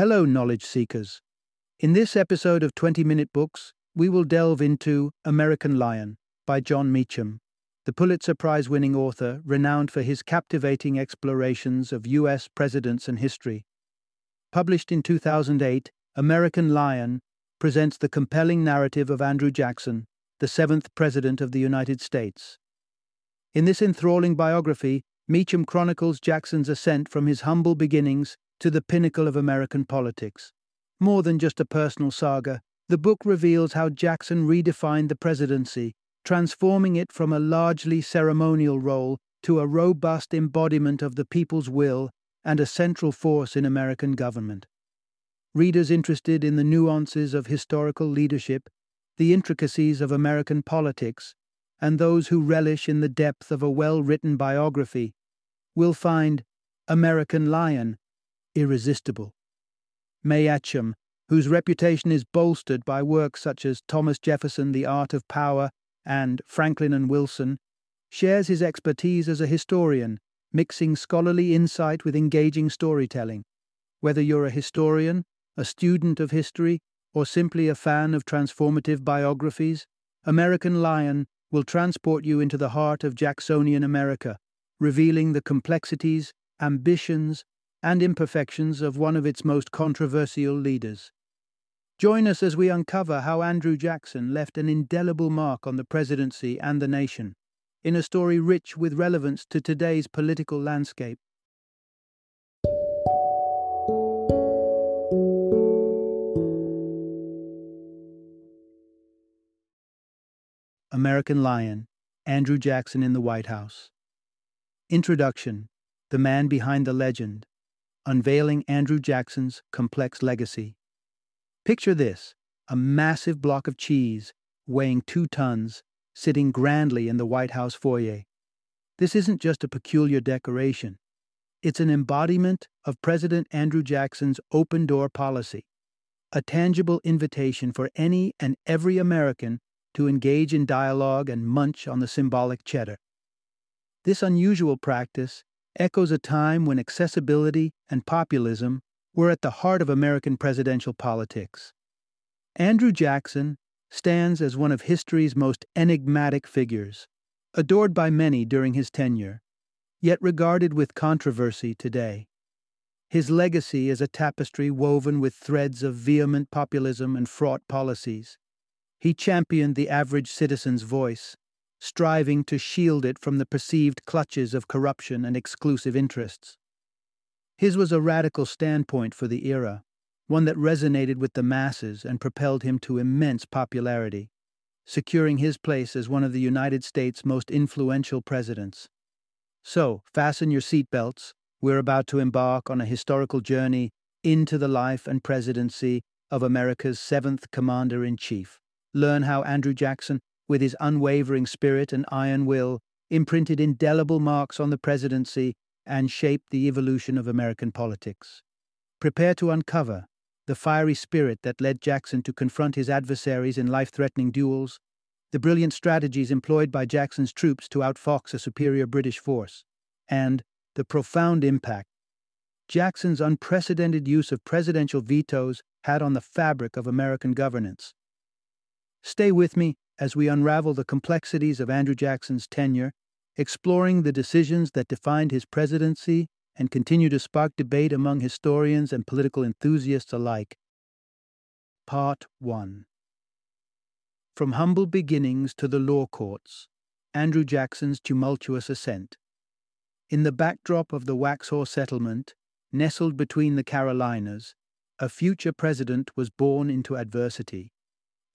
Hello, knowledge seekers. In this episode of 20 Minute Books, we will delve into American Lion by Jon Meacham, the Pulitzer Prize winning author renowned for his captivating explorations of U.S. presidents and history. Published in 2008, American Lion presents the compelling narrative of Andrew Jackson, the seventh President of the United States. In this enthralling biography, Meacham chronicles Jackson's ascent from his humble beginnings to the pinnacle of American politics. More than just a personal saga, the book reveals how Jackson redefined the presidency, transforming it from a largely ceremonial role to a robust embodiment of the people's will and a central force in American government. Readers interested in the nuances of historical leadership, the intricacies of American politics, and those who relish in the depth of a well written biography will find American Lion irresistible. Meacham, whose reputation is bolstered by works such as Thomas Jefferson, The Art of Power, and Franklin and Wilson, shares his expertise as a historian, mixing scholarly insight with engaging storytelling. Whether you're a historian, a student of history, or simply a fan of transformative biographies, American Lion will transport you into the heart of Jacksonian America, revealing the complexities, ambitions, and imperfections of one of its most controversial leaders. Join us as we uncover how Andrew Jackson left an indelible mark on the presidency and the nation, in a story rich with relevance to today's political landscape. American Lion, Andrew Jackson in the White House. Introduction The Man Behind the Legend, unveiling Andrew Jackson's complex legacy. Picture this a massive block of cheese, weighing two tons, sitting grandly in the White House foyer. This isn't just a peculiar decoration, it's an embodiment of President Andrew Jackson's open door policy, a tangible invitation for any and every American to engage in dialogue and munch on the symbolic cheddar. This unusual practice echoes a time when accessibility and populism were at the heart of American presidential politics. Andrew Jackson stands as one of history's most enigmatic figures, adored by many during his tenure, yet regarded with controversy today. His legacy is a tapestry woven with threads of vehement populism and fraught policies. He championed the average citizen's voice, striving to shield it from the perceived clutches of corruption and exclusive interests. His was a radical standpoint for the era, one that resonated with the masses and propelled him to immense popularity, securing his place as one of the United States' most influential presidents. So, fasten your seatbelts. We're about to embark on a historical journey into the life and presidency of America's seventh commander in chief. Learn how Andrew Jackson with his unwavering spirit and iron will, imprinted indelible marks on the presidency and shaped the evolution of American politics. Prepare to uncover the fiery spirit that led Jackson to confront his adversaries in life threatening duels, the brilliant strategies employed by Jackson's troops to outfox a superior British force, and the profound impact Jackson's unprecedented use of presidential vetoes had on the fabric of American governance. Stay with me as we unravel the complexities of Andrew Jackson's tenure, exploring the decisions that defined his presidency and continue to spark debate among historians and political enthusiasts alike. Part 1 From humble beginnings to the law courts, Andrew Jackson's tumultuous ascent. In the backdrop of the Waxhaw settlement, nestled between the Carolinas, a future president was born into adversity.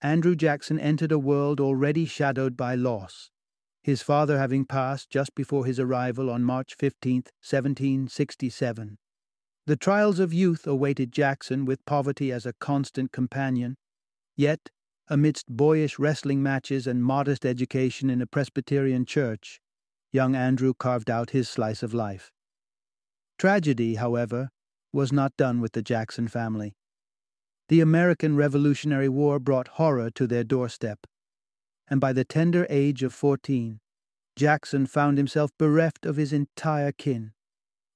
Andrew Jackson entered a world already shadowed by loss, his father having passed just before his arrival on March 15, 1767. The trials of youth awaited Jackson with poverty as a constant companion. Yet, amidst boyish wrestling matches and modest education in a Presbyterian church, young Andrew carved out his slice of life. Tragedy, however, was not done with the Jackson family. The American Revolutionary War brought horror to their doorstep, and by the tender age of fourteen, Jackson found himself bereft of his entire kin.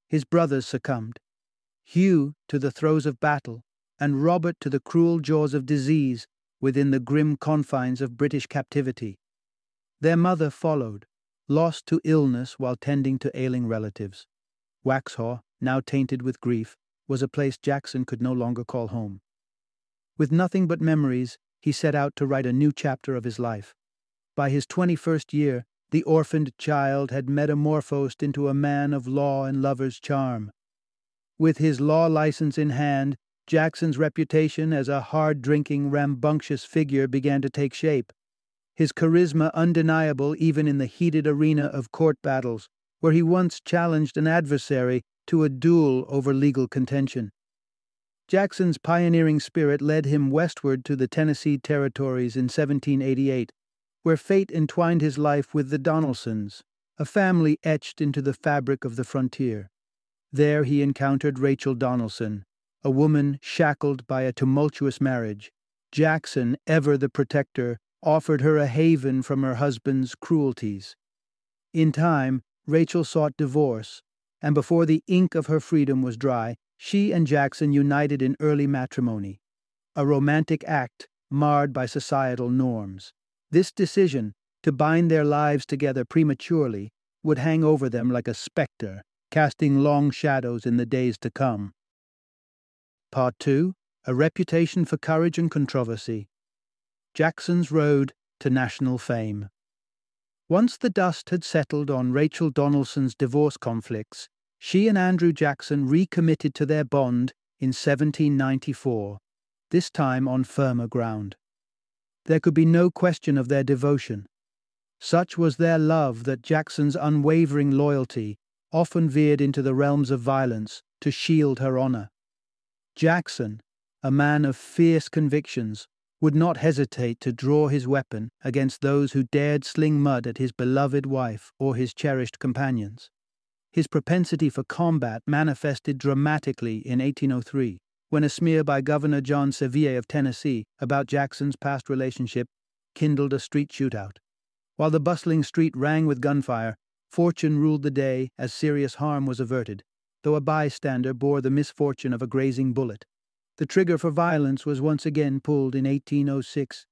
His brothers succumbed. Hugh to the throes of battle, and Robert to the cruel jaws of disease within the grim confines of British captivity. Their mother followed, lost to illness while tending to ailing relatives. Waxhaw, now tainted with grief, was a place Jackson could no longer call home. With nothing but memories, he set out to write a new chapter of his life. By his 21st year, the orphaned child had metamorphosed into a man of law and lover's charm. With his law license in hand, Jackson's reputation as a hard drinking, rambunctious figure began to take shape. His charisma undeniable even in the heated arena of court battles, where he once challenged an adversary to a duel over legal contention. Jackson's pioneering spirit led him westward to the Tennessee territories in 1788, where fate entwined his life with the Donelsons, a family etched into the fabric of the frontier. There he encountered Rachel Donelson, a woman shackled by a tumultuous marriage. Jackson, ever the protector, offered her a haven from her husband's cruelties. In time, Rachel sought divorce, and before the ink of her freedom was dry, she and Jackson united in early matrimony, a romantic act marred by societal norms. This decision, to bind their lives together prematurely, would hang over them like a spectre, casting long shadows in the days to come. Part 2 A Reputation for Courage and Controversy. Jackson's Road to National Fame. Once the dust had settled on Rachel Donelson's divorce conflicts, she and Andrew Jackson recommitted to their bond in 1794, this time on firmer ground. There could be no question of their devotion. Such was their love that Jackson's unwavering loyalty often veered into the realms of violence to shield her honor. Jackson, a man of fierce convictions, would not hesitate to draw his weapon against those who dared sling mud at his beloved wife or his cherished companions. His propensity for combat manifested dramatically in 1803 when a smear by Governor John Sevier of Tennessee about Jackson's past relationship kindled a street shootout. While the bustling street rang with gunfire, fortune ruled the day as serious harm was averted, though a bystander bore the misfortune of a grazing bullet. The trigger for violence was once again pulled in 1806,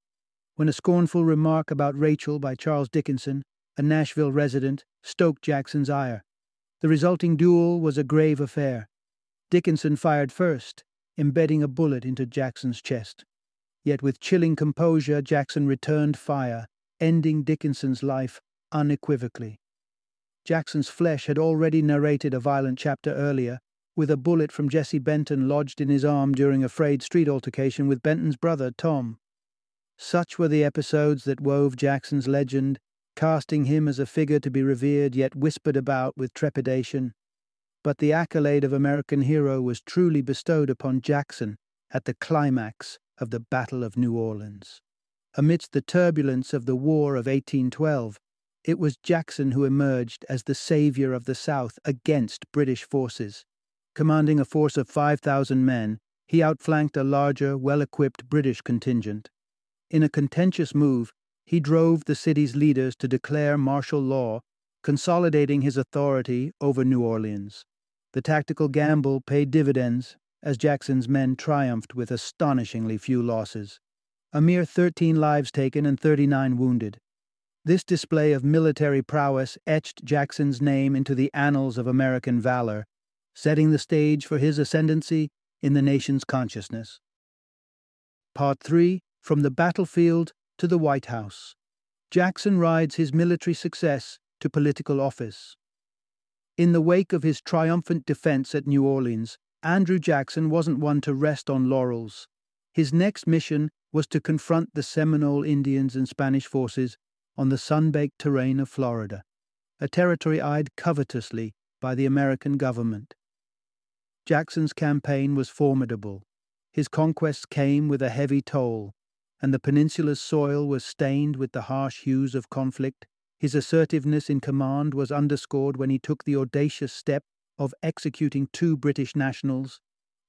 when a scornful remark about Rachel by Charles Dickinson, a Nashville resident, stoked Jackson's ire. The resulting duel was a grave affair. Dickinson fired first, embedding a bullet into Jackson's chest. Yet with chilling composure, Jackson returned fire, ending Dickinson's life unequivocally. Jackson's flesh had already narrated a violent chapter earlier, with a bullet from Jesse Benton lodged in his arm during a frayed street altercation with Benton's brother, Tom. Such were the episodes that wove Jackson's legend, casting him as a figure to be revered yet whispered about with trepidation but the accolade of American hero was truly bestowed upon Jackson at the climax of the Battle of New Orleans. Amidst the turbulence of the War of 1812, it was Jackson who emerged as the savior of the South against British forces. Commanding a force of 5,000 men, he outflanked a larger, well equipped British contingent. In a contentious move, he drove the city's leaders to declare martial law, consolidating his authority over New Orleans. The tactical gamble paid dividends as Jackson's men triumphed with astonishingly few losses. A mere 13 lives taken and 39 wounded. This display of military prowess etched Jackson's name into the annals of American valor, setting the stage for his ascendancy in the nation's consciousness. Part 3 From the Battlefield to the White House. Jackson rides his military success to political office. In the wake of his triumphant defense at New Orleans, Andrew Jackson wasn't one to rest on laurels. His next mission was to confront the Seminole Indians and Spanish forces on the sun-baked terrain of Florida, a territory eyed covetously by the American government. Jackson's campaign was formidable. His conquests came with a heavy toll, and the peninsula's soil was stained with the harsh hues of conflict his assertiveness in command was underscored when he took the audacious step of executing two British nationals,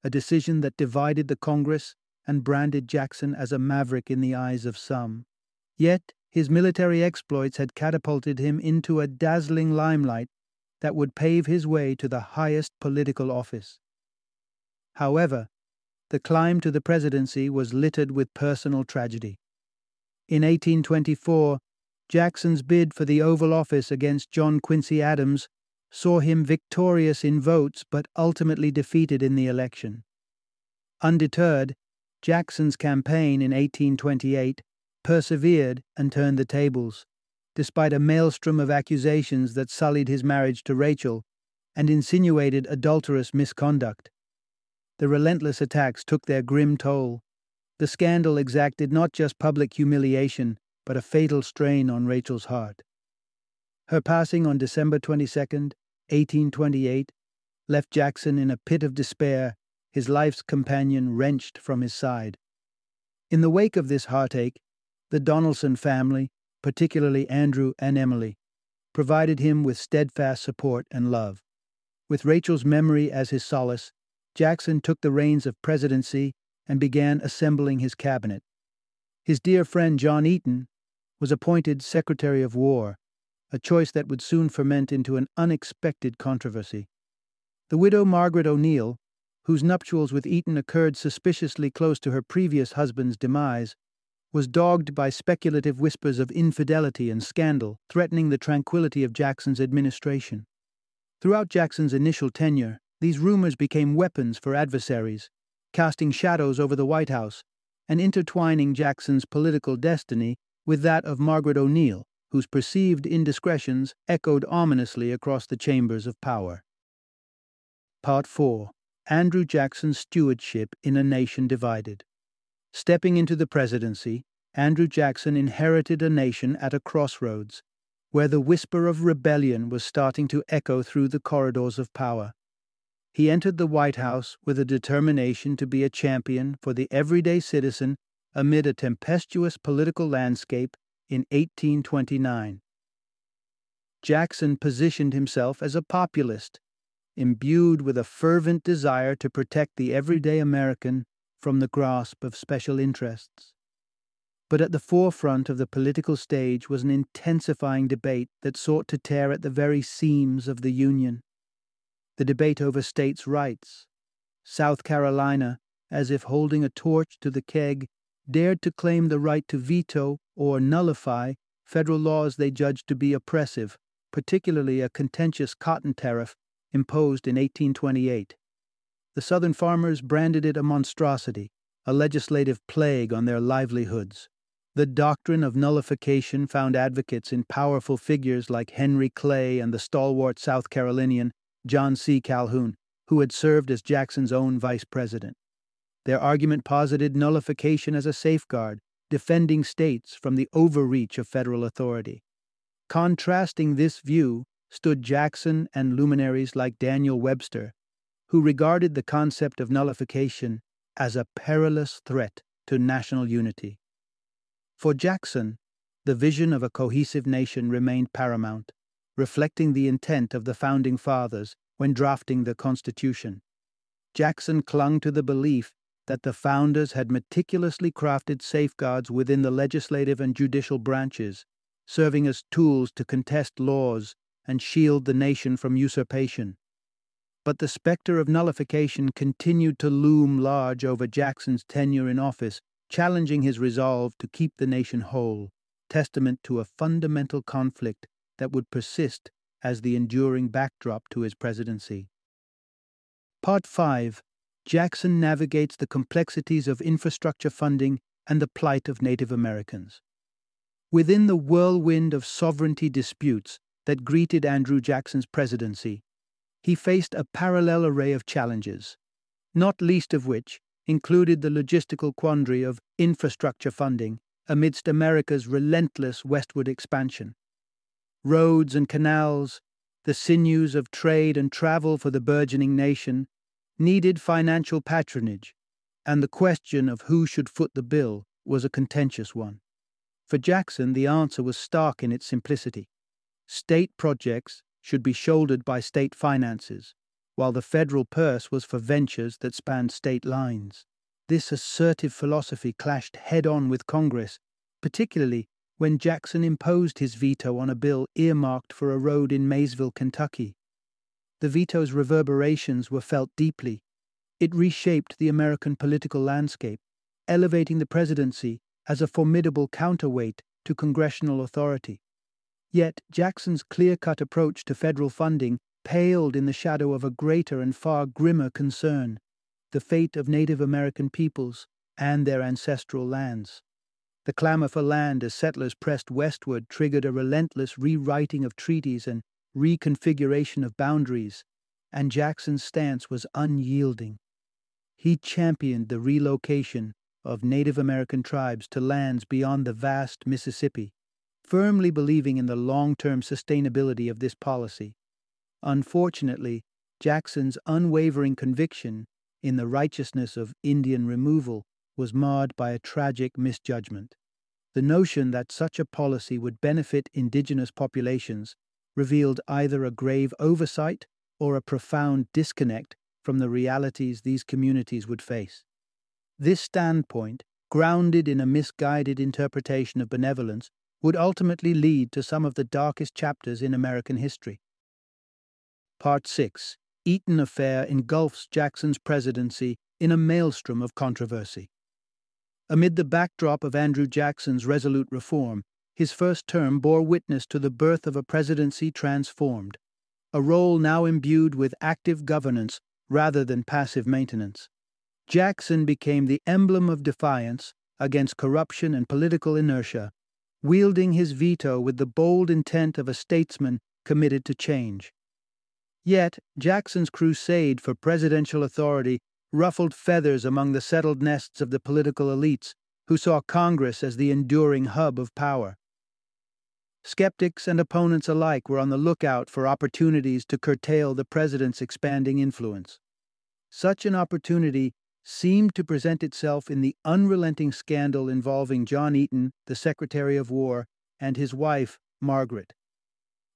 a decision that divided the Congress and branded Jackson as a maverick in the eyes of some. Yet his military exploits had catapulted him into a dazzling limelight that would pave his way to the highest political office. However, the climb to the presidency was littered with personal tragedy. In 1824, Jackson's bid for the Oval Office against John Quincy Adams saw him victorious in votes but ultimately defeated in the election. Undeterred, Jackson's campaign in 1828 persevered and turned the tables, despite a maelstrom of accusations that sullied his marriage to Rachel and insinuated adulterous misconduct. The relentless attacks took their grim toll. The scandal exacted not just public humiliation, but a fatal strain on Rachel's heart. Her passing on December 22, 1828, left Jackson in a pit of despair, his life's companion wrenched from his side. In the wake of this heartache, the Donelson family, particularly Andrew and Emily, provided him with steadfast support and love. With Rachel's memory as his solace, Jackson took the reins of presidency and began assembling his cabinet. His dear friend John Eaton was appointed Secretary of War, a choice that would soon ferment into an unexpected controversy. The widow Margaret O'Neill, whose nuptials with Eaton occurred suspiciously close to her previous husband's demise, was dogged by speculative whispers of infidelity and scandal threatening the tranquility of Jackson's administration. Throughout Jackson's initial tenure, these rumors became weapons for adversaries, casting shadows over the White House and intertwining Jackson's political destiny with that of Margaret O'Neill, whose perceived indiscretions echoed ominously across the chambers of power. Part 4 Andrew Jackson's Stewardship in a Nation Divided. Stepping into the presidency, Andrew Jackson inherited a nation at a crossroads where the whisper of rebellion was starting to echo through the corridors of power. He entered the White House with a determination to be a champion for the everyday citizen amid a tempestuous political landscape in 1829. Jackson positioned himself as a populist, imbued with a fervent desire to protect the everyday American from the grasp of special interests. But at the forefront of the political stage was an intensifying debate that sought to tear at the very seams of the Union. The debate over states' rights. South Carolina, as if holding a torch to the keg, dared to claim the right to veto or nullify federal laws they judged to be oppressive, particularly a contentious cotton tariff imposed in 1828. The Southern farmers branded it a monstrosity, a legislative plague on their livelihoods. The doctrine of nullification found advocates in powerful figures like Henry Clay and the stalwart South Carolinian John C. Calhoun, who had served as Jackson's own vice president. Their argument posited nullification as a safeguard, defending states from the overreach of federal authority. Contrasting this view stood Jackson and luminaries like Daniel Webster, who regarded the concept of nullification as a perilous threat to national unity. For Jackson, the vision of a cohesive nation remained paramount, reflecting the intent of the Founding Fathers when drafting the Constitution. Jackson clung to the belief that the founders had meticulously crafted safeguards within the legislative and judicial branches, serving as tools to contest laws and shield the nation from usurpation. But the specter of nullification continued to loom large over Jackson's tenure in office challenging his resolve to keep the nation whole, testament to a fundamental conflict that would persist as the enduring backdrop to his presidency. Part 5 Jackson navigates the complexities of infrastructure funding and the plight of Native Americans. Within the whirlwind of sovereignty disputes that greeted Andrew Jackson's presidency, he faced a parallel array of challenges, not least of which included the logistical quandary of infrastructure funding amidst America's relentless westward expansion. Roads and canals, the sinews of trade and travel for the burgeoning nation, needed financial patronage, and the question of who should foot the bill was a contentious one. For Jackson, the answer was stark in its simplicity. State projects should be shouldered by state finances, while the federal purse was for ventures that spanned state lines. This assertive philosophy clashed head on with Congress, particularly when Jackson imposed his veto on a bill earmarked for a road in Maysville, Kentucky. The veto's reverberations were felt deeply, It reshaped the American political landscape, elevating the presidency as a formidable counterweight to congressional authority. Yet Jackson's clear cut approach to federal funding paled in the shadow of a greater and far grimmer concern the fate of Native American peoples and their ancestral lands. The clamor for land as settlers pressed westward triggered a relentless rewriting of treaties and reconfiguration of boundaries, and Jackson's stance was unyielding. He championed the relocation of Native American tribes to lands beyond the vast Mississippi, firmly believing in the long term sustainability of this policy. Unfortunately, Jackson's unwavering conviction in the righteousness of Indian removal was marred by a tragic misjudgment. The notion that such a policy would benefit indigenous populations revealed either a grave oversight or a profound disconnect from the realities these communities would face. This standpoint, grounded in a misguided interpretation of benevolence, would ultimately lead to some of the darkest chapters in American history. Part 6 Eaton Affair engulfs Jackson's presidency in a maelstrom of controversy. Amid the backdrop of Andrew Jackson's resolute reform, his first term bore witness to the birth of a presidency transformed, a role now imbued with active governance rather than passive maintenance. Jackson became the emblem of defiance against corruption and political inertia, wielding his veto with the bold intent of a statesman committed to change. Yet, Jackson's crusade for presidential authority ruffled feathers among the settled nests of the political elites who saw Congress as the enduring hub of power. Skeptics and opponents alike were on the lookout for opportunities to curtail the president's expanding influence. Such an opportunity seemed to present itself in the unrelenting scandal involving John Eaton, the Secretary of War, and his wife, Margaret.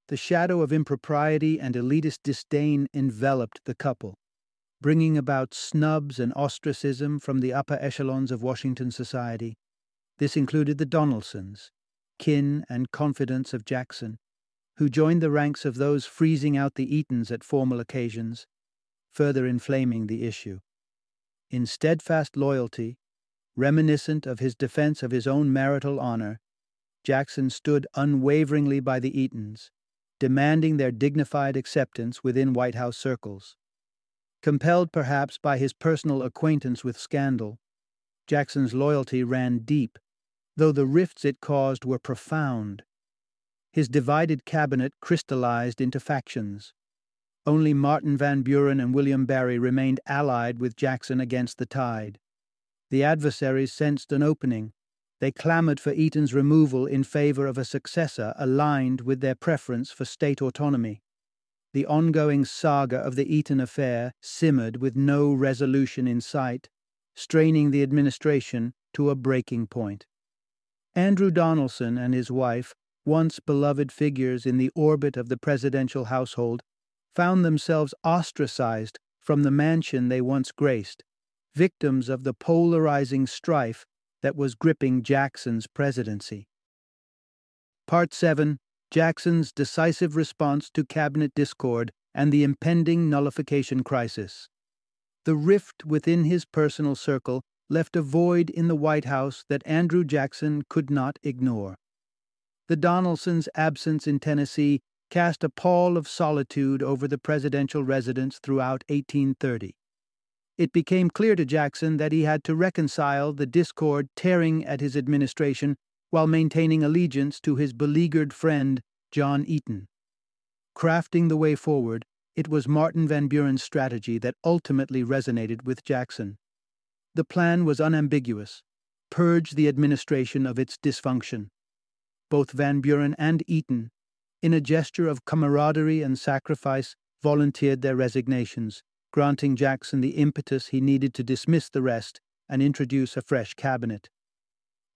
The shadow of impropriety and elitist disdain enveloped the couple, bringing about snubs and ostracism from the upper echelons of Washington society. This included the Donelsons, kin and confidants of Jackson, who joined the ranks of those freezing out the Eatons at formal occasions, further inflaming the issue. In steadfast loyalty, reminiscent of his defense of his own marital honor, Jackson stood unwaveringly by the Eatons, demanding their dignified acceptance within White House circles. Compelled perhaps by his personal acquaintance with scandal, Jackson's loyalty ran deep though the rifts it caused were profound. His divided cabinet crystallized into factions. Only Martin Van Buren and William Barry remained allied with Jackson against the tide. The adversaries sensed an opening. They clamored for Eaton's removal in favor of a successor aligned with their preference for state autonomy. The ongoing saga of the Eaton affair simmered with no resolution in sight, straining the administration to a breaking point. Andrew Donelson and his wife, once beloved figures in the orbit of the presidential household, found themselves ostracized from the mansion they once graced, victims of the polarizing strife that was gripping Jackson's presidency. Part 7 Jackson's decisive response to cabinet discord and the impending nullification crisis. The rift within his personal circle left a void in the White House that Andrew Jackson could not ignore. The Donelsons' absence in Tennessee cast a pall of solitude over the presidential residence throughout 1830. It became clear to Jackson that he had to reconcile the discord tearing at his administration while maintaining allegiance to his beleaguered friend, John Eaton. Crafting the way forward, it was Martin Van Buren's strategy that ultimately resonated with Jackson. The plan was unambiguous purge the administration of its dysfunction. Both Van Buren and Eaton, in a gesture of camaraderie and sacrifice, volunteered their resignations, granting Jackson the impetus he needed to dismiss the rest and introduce a fresh cabinet.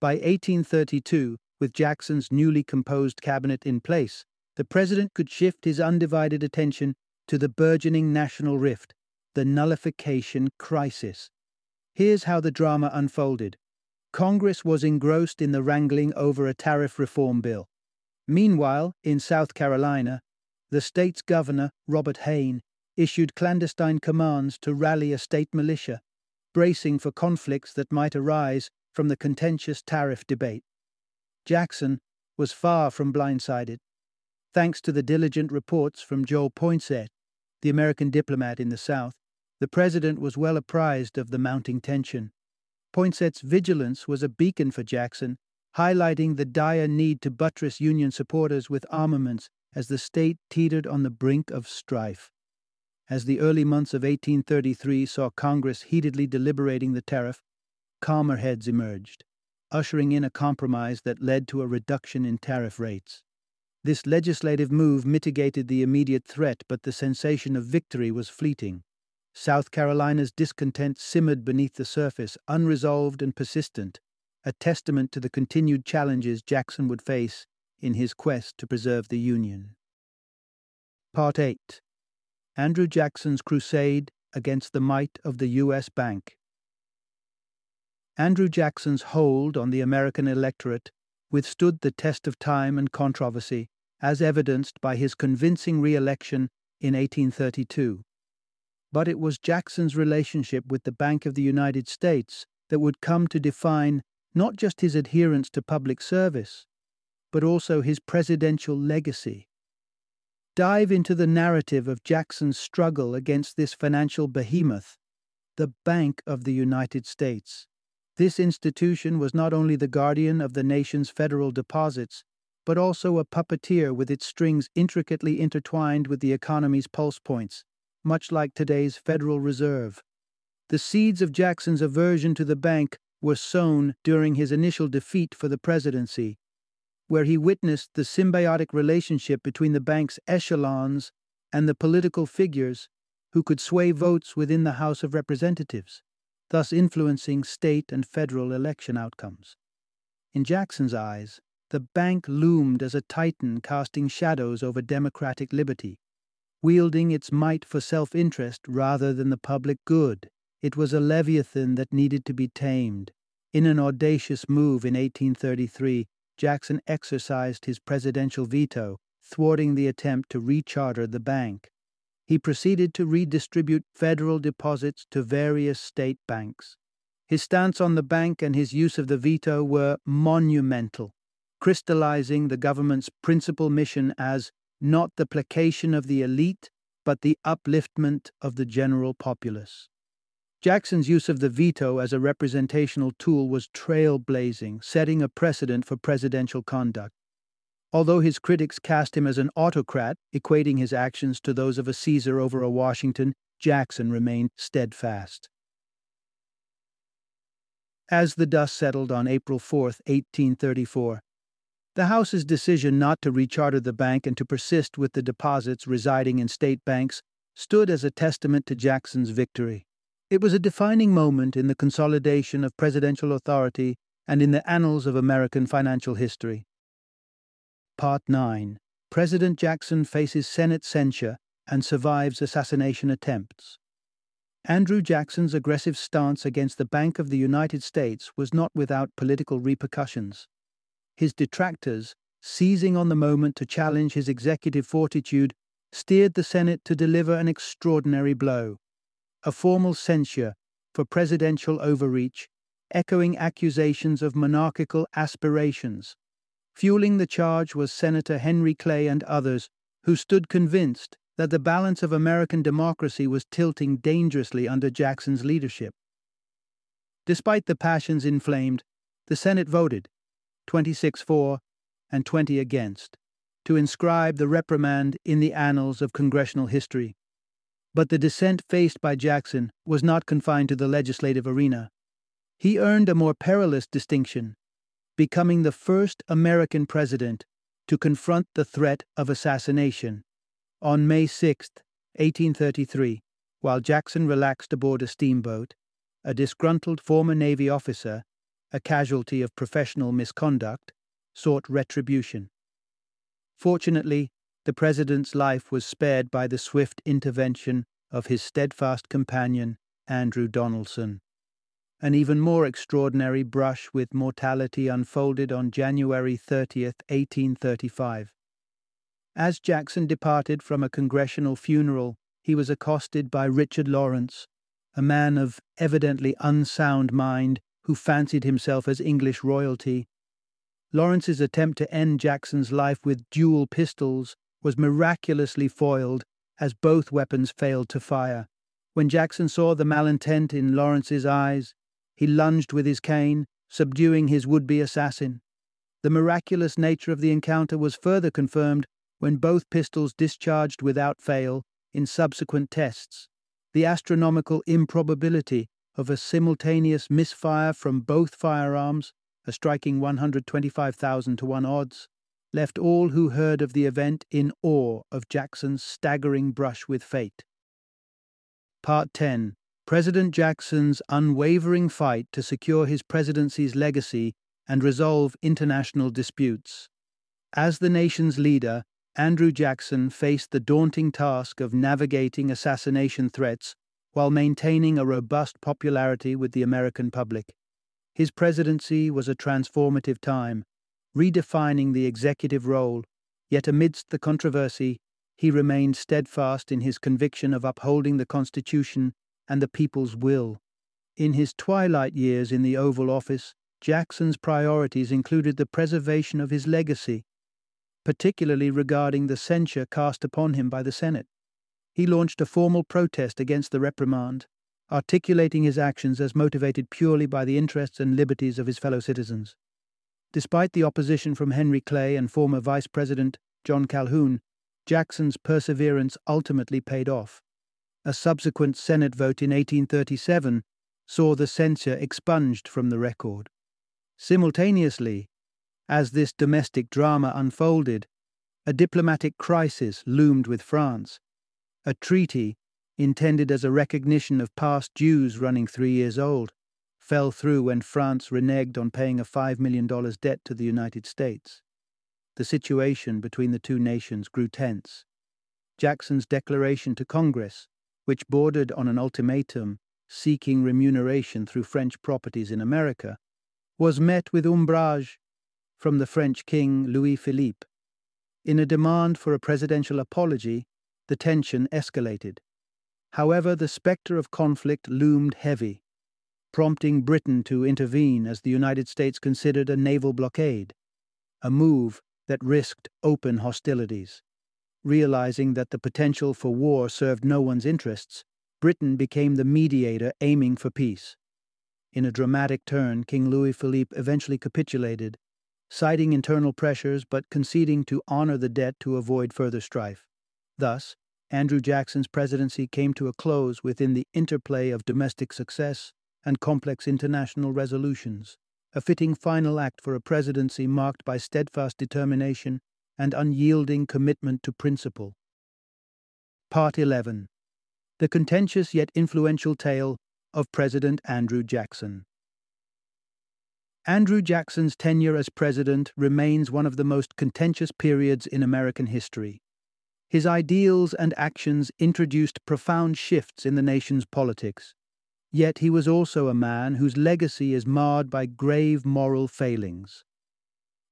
By 1832, with Jackson's newly composed cabinet in place, the president could shift his undivided attention to the burgeoning national rift, the nullification crisis. Here's how the drama unfolded Congress was engrossed in the wrangling over a tariff reform bill. Meanwhile, in South Carolina, the state's governor, Robert Hayne, issued clandestine commands to rally a state militia, bracing for conflicts that might arise from the contentious tariff debate. Jackson was far from blindsided. Thanks to the diligent reports from Joe Poinsett, the American diplomat in the South, the president was well apprised of the mounting tension. Poinsett's vigilance was a beacon for Jackson, highlighting the dire need to buttress Union supporters with armaments as the state teetered on the brink of strife. As the early months of 1833 saw Congress heatedly deliberating the tariff, calmer heads emerged, ushering in a compromise that led to a reduction in tariff rates. This legislative move mitigated the immediate threat, but the sensation of victory was fleeting. South Carolina's discontent simmered beneath the surface, unresolved and persistent, a testament to the continued challenges Jackson would face in his quest to preserve the Union. Part 8 Andrew Jackson's Crusade Against the Might of the U.S. Bank. Andrew Jackson's hold on the American electorate withstood the test of time and controversy, as evidenced by his convincing re election in 1832. But it was Jackson's relationship with the Bank of the United States that would come to define not just his adherence to public service, but also his presidential legacy dive into the narrative of Jackson's struggle against this financial behemoth, the Bank of the United States. This institution was not only the guardian of the nation's federal deposits, but also a puppeteer with its strings intricately intertwined with the economy's pulse points, much like today's Federal Reserve. The seeds of Jackson's aversion to the bank were sown during his initial defeat for the presidency where he witnessed the symbiotic relationship between the bank's echelons and the political figures who could sway votes within the House of Representatives, thus influencing state and federal election outcomes. In Jackson's eyes, the bank loomed as a titan casting shadows over democratic liberty. Wielding its might for self interest rather than the public good, it was a leviathan that needed to be tamed. In an audacious move in 1833, Jackson exercised his presidential veto, thwarting the attempt to recharter the bank. He proceeded to redistribute federal deposits to various state banks. His stance on the bank and his use of the veto were monumental, crystallizing the government's principal mission as not the placation of the elite, but the upliftment of the general populace. Jackson's use of the veto as a representational tool was trailblazing, setting a precedent for presidential conduct. Although his critics cast him as an autocrat, equating his actions to those of a Caesar over a Washington, Jackson remained steadfast. As the dust settled on April 4, 1834, the House's decision not to recharter the bank and to persist with the deposits residing in state banks stood as a testament to Jackson's victory. It was a defining moment in the consolidation of presidential authority and in the annals of American financial history. Part 9 President Jackson faces Senate censure and survives assassination attempts. Andrew Jackson's aggressive stance against the Bank of the United States was not without political repercussions. His detractors, seizing on the moment to challenge his executive fortitude, steered the Senate to deliver an extraordinary blow a formal censure for presidential overreach, echoing accusations of monarchical aspirations. Fueling the charge was Senator Henry Clay and others, who stood convinced that the balance of American democracy was tilting dangerously under Jackson's leadership. Despite the passions inflamed, the Senate voted 26 for and 20 against to inscribe the reprimand in the annals of congressional history. But the dissent faced by Jackson was not confined to the legislative arena. He earned a more perilous distinction, becoming the first American president to confront the threat of assassination. On May 6, 1833, while Jackson relaxed aboard a steamboat, a disgruntled former Navy officer, a casualty of professional misconduct, sought retribution. Fortunately, the president's life was spared by the swift intervention of his steadfast companion, Andrew Donelson. An even more extraordinary brush with mortality unfolded on January 30, 1835. As Jackson departed from a congressional funeral, he was accosted by Richard Lawrence, a man of evidently unsound mind who fancied himself as English royalty. Lawrence's attempt to end Jackson's life with dual pistols was miraculously foiled as both weapons failed to fire. When Jackson saw the malintent in Lawrence's eyes, he lunged with his cane, subduing his would be assassin. The miraculous nature of the encounter was further confirmed when both pistols discharged without fail in subsequent tests. The astronomical improbability of a simultaneous misfire from both firearms, a striking 125,000 to 1 odds, left all who heard of the event in awe of Jackson's staggering brush with fate. Part 10 President Jackson's unwavering fight to secure his presidency's legacy and resolve international disputes. As the nation's leader, Andrew Jackson faced the daunting task of navigating assassination threats while maintaining a robust popularity with the American public. His presidency was a transformative time, redefining the executive role, yet amidst the controversy, he remained steadfast in his conviction of upholding the Constitution and the people's will. In his twilight years in the Oval Office, Jackson's priorities included the preservation of his legacy, particularly regarding the censure cast upon him by the Senate. He launched a formal protest against the reprimand, articulating his actions as motivated purely by the interests and liberties of his fellow citizens. Despite the opposition from Henry Clay and former Vice President John Calhoun, Jackson's perseverance ultimately paid off. A subsequent Senate vote in 1837 saw the censure expunged from the record. Simultaneously, as this domestic drama unfolded, a diplomatic crisis loomed with France. A treaty, intended as a recognition of past dues running three years old, fell through when France reneged on paying a $5 million debt to the United States. The situation between the two nations grew tense. Jackson's declaration to Congress, which bordered on an ultimatum seeking remuneration through French properties in America, was met with umbrage from the French King Louis Philippe. In a demand for a presidential apology, the tension escalated. However, the spectre of conflict loomed heavy, prompting Britain to intervene as the United States considered a naval blockade, a move that risked open hostilities. Realizing that the potential for war served no one's interests, Britain became the mediator aiming for peace. In a dramatic turn, King Louis Philippe eventually capitulated, citing internal pressures but conceding to honor the debt to avoid further strife. Thus, Andrew Jackson's presidency came to a close within the interplay of domestic success and complex international resolutions, a fitting final act for a presidency marked by steadfast determination and unyielding commitment to principle. Part 11 The contentious yet influential tale of President Andrew Jackson. Andrew Jackson's tenure as president remains one of the most contentious periods in American history. His ideals and actions introduced profound shifts in the nation's politics. Yet he was also a man whose legacy is marred by grave moral failings.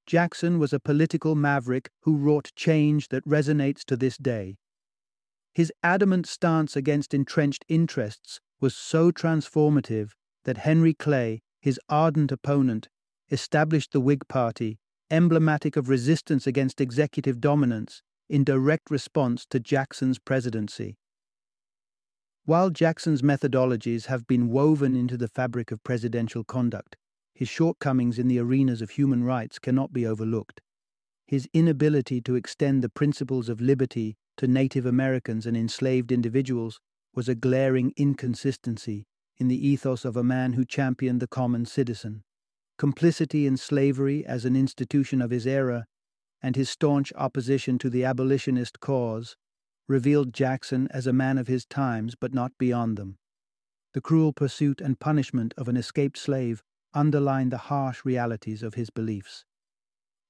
Jackson was a political maverick who wrought change that resonates to this day. His adamant stance against entrenched interests was so transformative that Henry Clay, his ardent opponent, established the Whig Party, emblematic of resistance against executive dominance, in direct response to Jackson's presidency. While Jackson's methodologies have been woven into the fabric of presidential conduct, his shortcomings in the arenas of human rights cannot be overlooked. His inability to extend the principles of liberty to Native Americans and enslaved individuals was a glaring inconsistency in the ethos of a man who championed the common citizen. Complicity in slavery as an institution of his era, and his staunch opposition to the abolitionist cause, revealed Jackson as a man of his times but not beyond them. The cruel pursuit and punishment of an escaped slave underlined the harsh realities of his beliefs.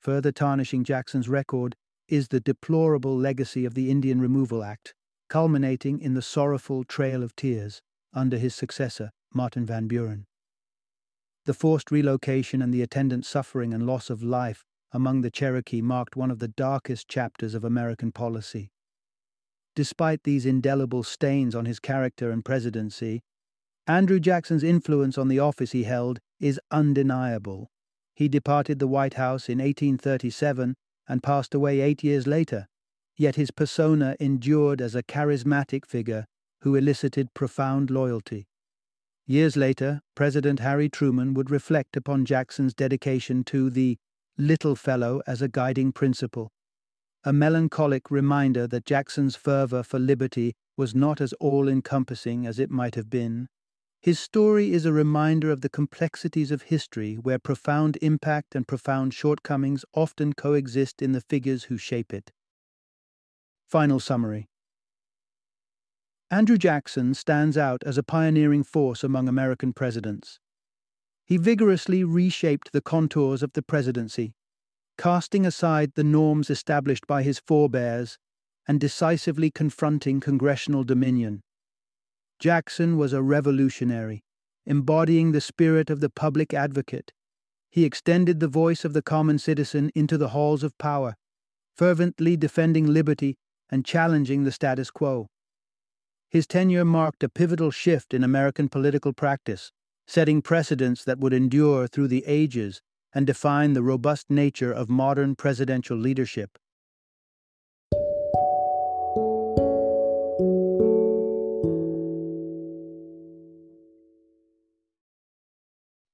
Further tarnishing Jackson's record is the deplorable legacy of the Indian Removal Act, culminating in the sorrowful Trail of Tears under his successor, Martin Van Buren. The forced relocation and the attendant suffering and loss of life among the Cherokee marked one of the darkest chapters of American policy. despite these indelible stains on his character and presidency, Andrew Jackson's influence on the office he held is undeniable. He departed the White House in 1837 and passed away eight years later, yet his persona endured as a charismatic figure who elicited profound loyalty. Years later, President Harry Truman would reflect upon Jackson's dedication to the little fellow as a guiding principle, a melancholic reminder that Jackson's fervor for liberty was not as all encompassing as it might have been. His story is a reminder of the complexities of history where profound impact and profound shortcomings often coexist in the figures who shape it. Final summary Andrew Jackson stands out as a pioneering force among American presidents. He vigorously reshaped the contours of the presidency, casting aside the norms established by his forebears and decisively confronting congressional dominion. Jackson was a revolutionary, embodying the spirit of the public advocate. He extended the voice of the common citizen into the halls of power, fervently defending liberty and challenging the status quo. His tenure marked a pivotal shift in American political practice, setting precedents that would endure through the ages and define the robust nature of modern presidential leadership.